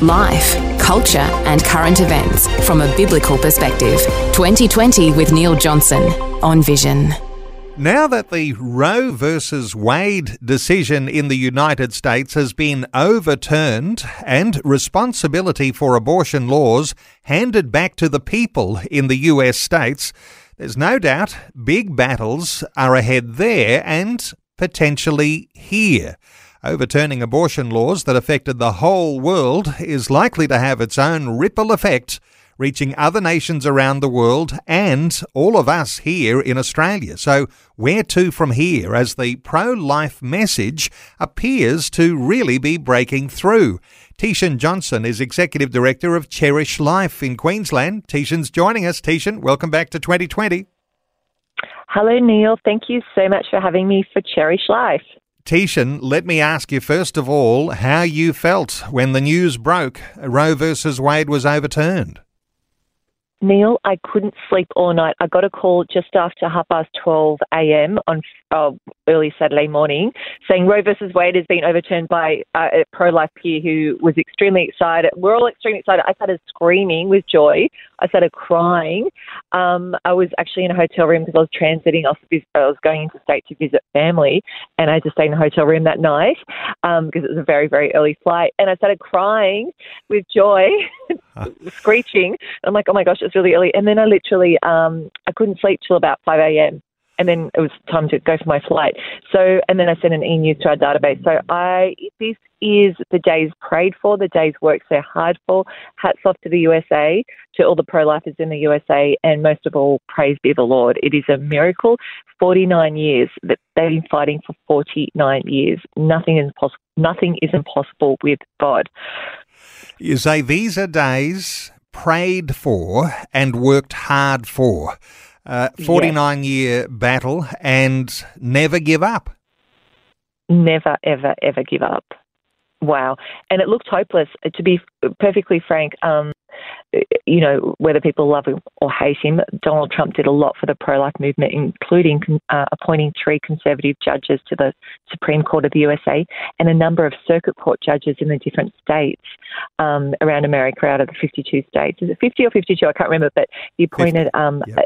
Life, culture, and current events from a biblical perspective. 2020 with Neil Johnson on Vision. Now that the Roe versus Wade decision in the United States has been overturned and responsibility for abortion laws handed back to the people in the US states, there's no doubt big battles are ahead there and potentially here. Overturning abortion laws that affected the whole world is likely to have its own ripple effect, reaching other nations around the world and all of us here in Australia. So, where to from here as the pro life message appears to really be breaking through? Teeshan Johnson is Executive Director of Cherish Life in Queensland. Teeshan's joining us. Teeshan, welcome back to 2020. Hello, Neil. Thank you so much for having me for Cherish Life. Teeshan, let me ask you first of all how you felt when the news broke Roe versus Wade was overturned. Neil, I couldn't sleep all night. I got a call just after half past 12 a.m. on uh, early Saturday morning saying Roe versus Wade has been overturned by uh, a pro life peer who was extremely excited. We're all extremely excited. I started screaming with joy. I started crying. Um, I was actually in a hotel room because I was transiting. I was, I was going into state to visit family, and I had to stay in a hotel room that night um, because it was a very, very early flight. And I started crying with joy, screeching. I'm like, oh my gosh, it's really early. And then I literally, um, I couldn't sleep till about 5 a.m and then it was time to go for my flight. So, and then I sent an e-news to our database. So, I this is the days prayed for, the days worked so hard for. Hats off to the USA, to all the pro-lifers in the USA, and most of all, praise be the Lord. It is a miracle. 49 years that they've been fighting for 49 years. Nothing is possible. Nothing is impossible with God. You say these are days prayed for and worked hard for. Uh, 49 yes. year battle and never give up. Never, ever, ever give up. Wow. And it looked hopeless. To be perfectly frank, um, you know, whether people love him or hate him, Donald Trump did a lot for the pro life movement, including uh, appointing three conservative judges to the Supreme Court of the USA and a number of circuit court judges in the different states um, around America out of the 52 states. Is it 50 or 52? I can't remember, but he appointed um, yeah.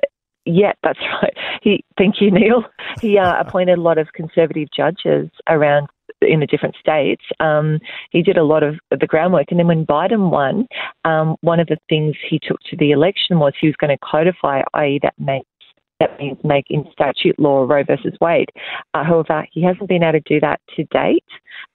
Yeah, that's right. He, thank you, Neil. He uh, appointed a lot of conservative judges around in the different states. Um, he did a lot of the groundwork, and then when Biden won, um, one of the things he took to the election was he was going to codify, i.e., that makes that means make in statute law Roe versus Wade. Uh, however, he hasn't been able to do that to date,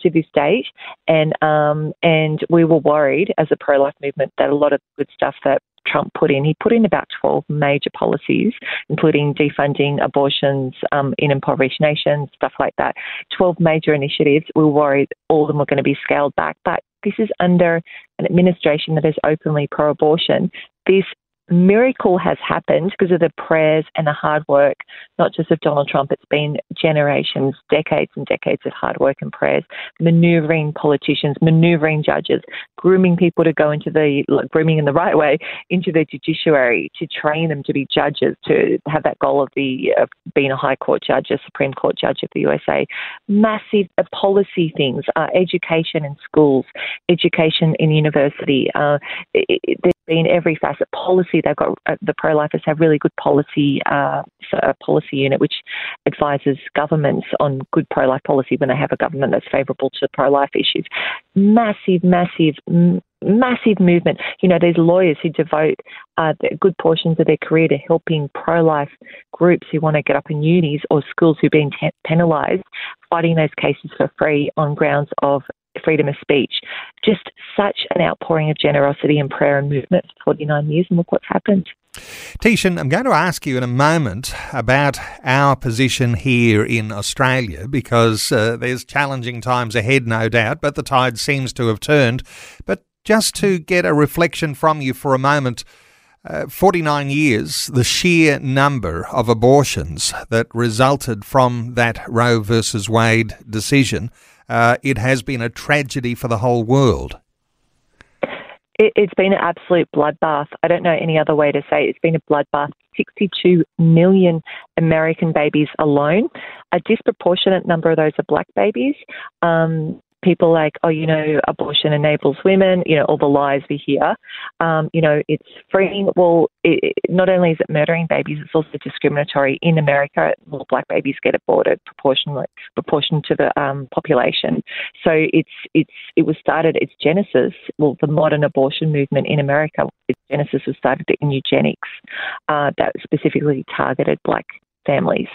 to this date, and um, and we were worried as a pro-life movement that a lot of good stuff that Trump put in. He put in about 12 major policies, including defunding abortions um, in impoverished nations, stuff like that. 12 major initiatives. We were worried all of them were going to be scaled back, but this is under an administration that is openly pro abortion. This miracle has happened because of the prayers and the hard work, not just of Donald Trump. It's been generations, decades and decades of hard work and prayers, maneuvering politicians, maneuvering judges, grooming people to go into the, grooming in the right way, into the judiciary, to train them to be judges, to have that goal of, the, of being a high court judge, a Supreme Court judge of the USA. Massive uh, policy things, uh, education in schools, education in university. Uh, it, it, there's been every facet policy. They've got uh, the pro-lifers have really good policy uh, policy unit which advises governments on good pro-life policy when they have a government that's favourable to pro-life issues. Massive, massive. M- massive movement. You know, there's lawyers who devote uh, good portions of their career to helping pro life groups who want to get up in unis or schools who've been te- penalised, fighting those cases for free on grounds of freedom of speech. Just such an outpouring of generosity and prayer and movement for 49 years, and look what's happened. Teeshan, I'm going to ask you in a moment about our position here in Australia because uh, there's challenging times ahead, no doubt, but the tide seems to have turned. But just to get a reflection from you for a moment, uh, 49 years, the sheer number of abortions that resulted from that Roe versus Wade decision, uh, it has been a tragedy for the whole world. It, has been an absolute bloodbath. I don't know any other way to say it. It's been a bloodbath. 62 million American babies alone. A disproportionate number of those are black babies. Um, people like, oh, you know, abortion enables women, you know, all the lies we hear. Um, you know, it's freeing. Well, it, not only is it murdering babies, it's also discriminatory. In America, more black babies get aborted proportionally proportion to the um, population. So it's it's it was started. Its genesis, well, the modern abortion movement in America, its genesis was started in eugenics uh, that specifically targeted black families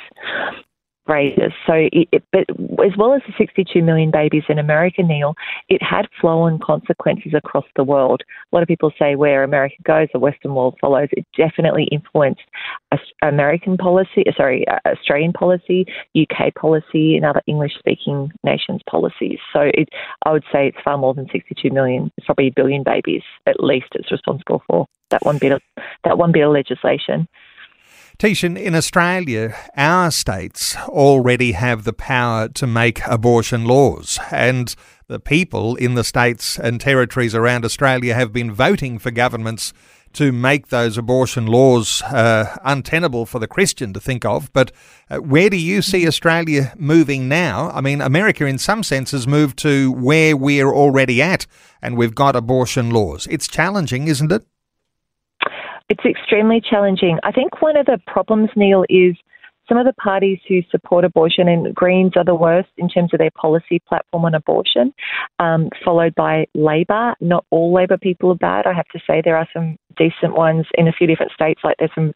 raises. So, it, it, but as well as the 62 million babies in America, Neil, it had flow-on consequences across the world. A lot of people say where America goes, the Western world follows. It definitely influenced American policy, uh, sorry, uh, Australian policy, UK policy, and other English-speaking nations' policies. So, it, I would say it's far more than 62 million. It's probably a billion babies at least. It's responsible for that one bit of that one bit of legislation. Teeshan, in Australia, our states already have the power to make abortion laws, and the people in the states and territories around Australia have been voting for governments to make those abortion laws uh, untenable for the Christian to think of. But uh, where do you see Australia moving now? I mean, America, in some senses, moved to where we're already at, and we've got abortion laws. It's challenging, isn't it? It's extremely challenging. I think one of the problems, Neil, is some of the parties who support abortion, and Greens are the worst in terms of their policy platform on abortion, um, followed by Labor. Not all Labor people are bad, I have to say. There are some decent ones in a few different states, like there's some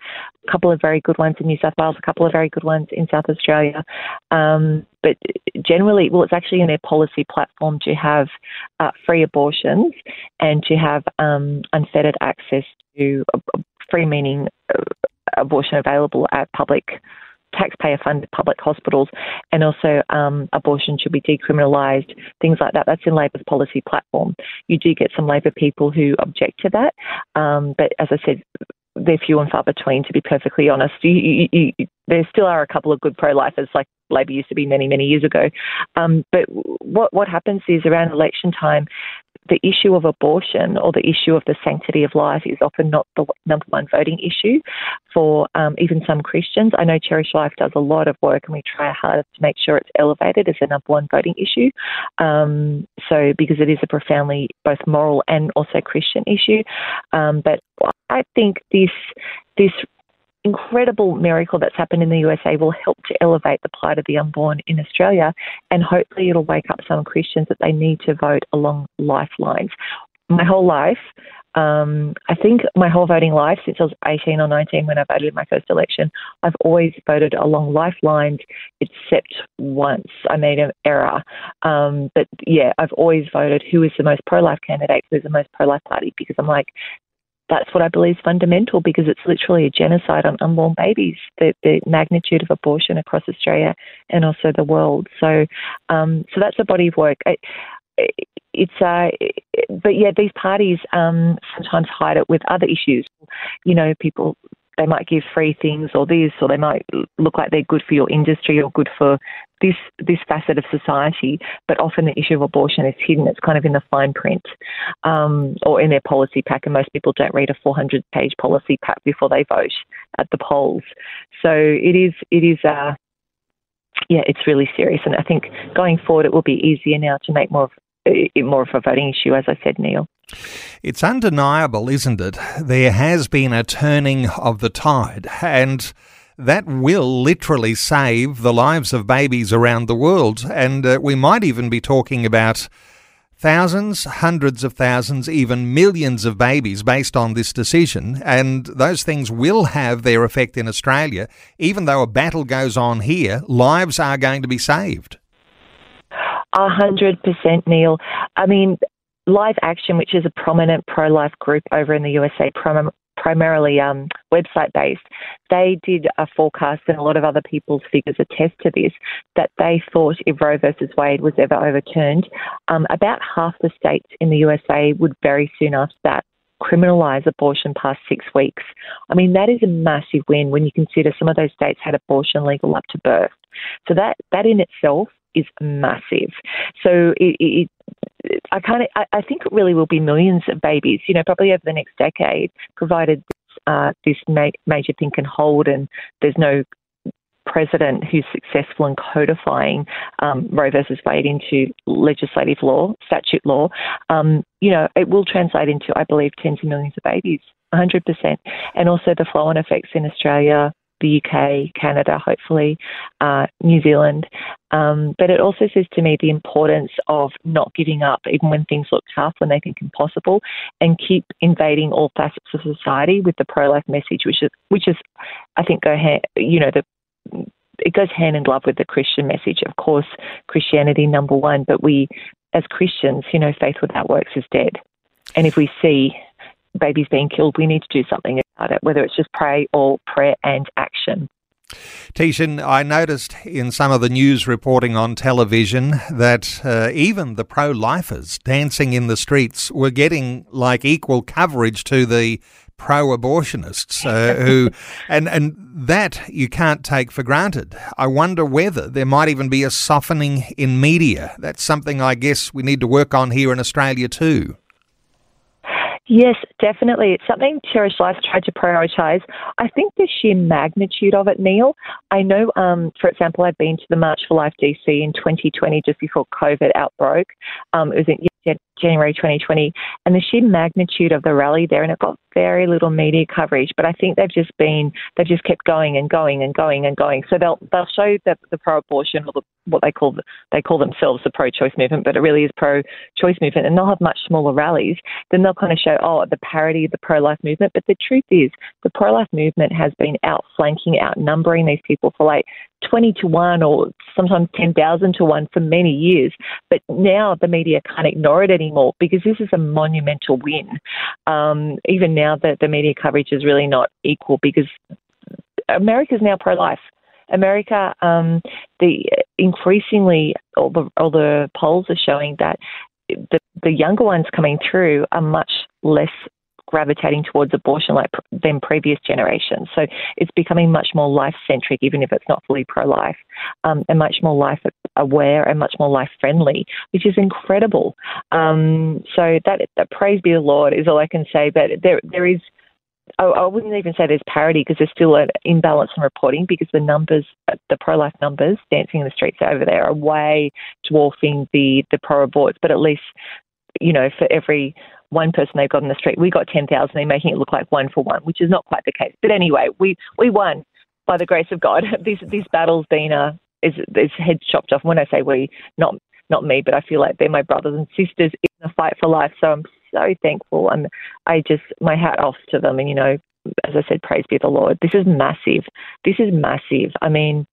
a couple of very good ones in New South Wales, a couple of very good ones in South Australia. Um, but generally, well, it's actually in their policy platform to have uh, free abortions and to have um, unfettered access to free meaning uh, abortion available at public taxpayer funded public hospitals, and also um, abortion should be decriminalised, things like that. That's in Labor's policy platform. You do get some Labor people who object to that, um, but as I said, they're few and far between, to be perfectly honest. You, you, you, there still are a couple of good pro-lifers, like Labor used to be many, many years ago. Um, but what what happens is around election time, the issue of abortion or the issue of the sanctity of life is often not the number one voting issue for um, even some Christians. I know Cherish Life does a lot of work and we try hard to make sure it's elevated as a number one voting issue. Um, so, because it is a profoundly both moral and also Christian issue. Um, but I think this this incredible miracle that's happened in the USA will help to elevate the plight of the unborn in Australia, and hopefully it'll wake up some Christians that they need to vote along lifelines. My whole life, um, I think my whole voting life since I was 18 or 19 when I voted in my first election, I've always voted along lifelines, except once I made an error. Um, but yeah, I've always voted who is the most pro life candidate, who is the most pro life party, because I'm like, that's what I believe is fundamental because it's literally a genocide on unborn babies, the, the magnitude of abortion across Australia and also the world. So, um, so that's a body of work. I, it's uh, but yeah, these parties um, sometimes hide it with other issues. You know, people they might give free things or this, or they might look like they're good for your industry or good for this this facet of society. But often the issue of abortion is hidden. It's kind of in the fine print um, or in their policy pack, and most people don't read a 400 page policy pack before they vote at the polls. So it is it is. Uh, yeah, it's really serious, and I think going forward it will be easier now to make more of more of a voting issue, as I said, Neil. It's undeniable, isn't it? There has been a turning of the tide, and that will literally save the lives of babies around the world. And uh, we might even be talking about thousands, hundreds of thousands, even millions of babies based on this decision. And those things will have their effect in Australia. Even though a battle goes on here, lives are going to be saved. A hundred percent, Neil. I mean, Live Action, which is a prominent pro life group over in the USA, prim- primarily um, website based, they did a forecast, and a lot of other people's figures attest to this, that they thought if Roe versus Wade was ever overturned, um, about half the states in the USA would very soon after that criminalise abortion past six weeks. I mean, that is a massive win when you consider some of those states had abortion legal up to birth. So that, that in itself is massive. So it, it I kind of, I, I, think it really will be millions of babies, you know, probably over the next decade, provided this, uh, this ma- major thing can hold and there's no president who's successful in codifying um, Roe versus Wade into legislative law, statute law, um, you know, it will translate into, I believe, tens of millions of babies, 100%. And also the flow on effects in Australia, the UK, Canada, hopefully, uh, New Zealand. Um, but it also says to me the importance of not giving up, even when things look tough, when they think impossible, and keep invading all facets of society with the pro-life message, which is, which is, I think, go hand, you know, the it goes hand in glove with the Christian message. Of course, Christianity number one, but we, as Christians, you know, faith without works is dead. And if we see babies being killed, we need to do something about it, whether it's just pray or prayer and action. Teeshan, I noticed in some of the news reporting on television that uh, even the pro lifers dancing in the streets were getting like equal coverage to the pro-abortionists uh, who, and and that you can't take for granted. I wonder whether there might even be a softening in media. That's something I guess we need to work on here in Australia too. Yes, definitely. It's something Cherish Life tried to prioritise. I think the sheer magnitude of it, Neil. I know, um, for example, I've been to the March for Life DC in 2020, just before COVID outbroke. Um, it was in January 2020, and the sheer magnitude of the rally there, and it got very little media coverage. But I think they've just been they've just kept going and going and going and going. So they'll they'll show the, the pro-abortion or the, what they call the, they call themselves the pro-choice movement, but it really is pro-choice movement, and they'll have much smaller rallies. Then they'll kind of show oh the parody of the pro-life movement. But the truth is the pro-life movement has been outflanking, outnumbering these people for like 20 to 1 or sometimes 10,000 to 1 for many years. But now the media can't ignore it anymore because this is a monumental win. Um, even now, the, the media coverage is really not equal because America is now pro life. America, um, the increasingly all the all the polls are showing that the the younger ones coming through are much less gravitating towards abortion like than previous generations. So it's becoming much more life centric, even if it's not fully pro life, um, and much more life aware and much more life friendly, which is incredible. Um, so that, that praise be the Lord is all I can say. But there there is. I, wouldn't even say there's parity because there's still an imbalance in reporting because the numbers, the pro-life numbers dancing in the streets over there are way dwarfing the, the pro-aborts. But at least, you know, for every one person they've got in the street. We got 10,000. They're making it look like one for one, which is not quite the case. But anyway, we, we won by the grace of God. This, this battle's been a, is, is heads chopped off. When I say we, not, not me, but I feel like they're my brothers and sisters in the fight for life. So I'm so thankful. And I just, my hat off to them. And, you know, as I said, praise be the Lord. This is massive. This is massive. I mean,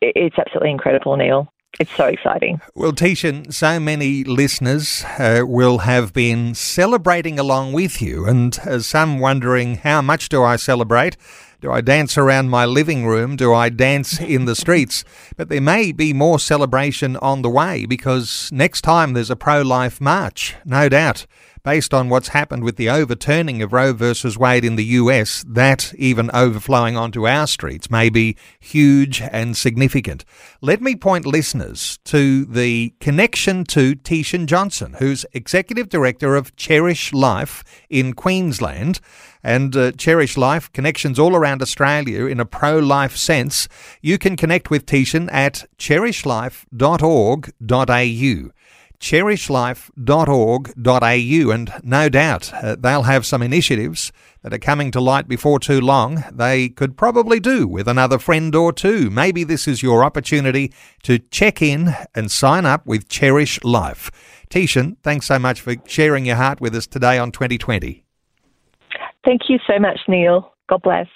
it's absolutely incredible, Neil it's so exciting. Well, Teeshan, so many listeners uh, will have been celebrating along with you, and uh, some wondering how much do I celebrate? Do I dance around my living room? Do I dance in the streets? But there may be more celebration on the way because next time there's a pro life march, no doubt based on what's happened with the overturning of Roe versus Wade in the US, that even overflowing onto our streets may be huge and significant. Let me point listeners to the connection to Teeshan Johnson, who's Executive Director of Cherish Life in Queensland. And uh, Cherish Life connections all around Australia in a pro life sense. You can connect with Teeshan at cherishlife.org.au cherishlife.org.au, and no doubt uh, they'll have some initiatives that are coming to light before too long. They could probably do with another friend or two. Maybe this is your opportunity to check in and sign up with Cherish Life. Teeshan, thanks so much for sharing your heart with us today on 2020. Thank you so much, Neil. God bless.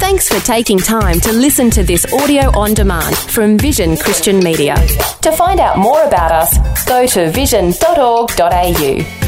Thanks for taking time to listen to this audio on demand from Vision Christian Media. To find out more about us, go to vision.org.au.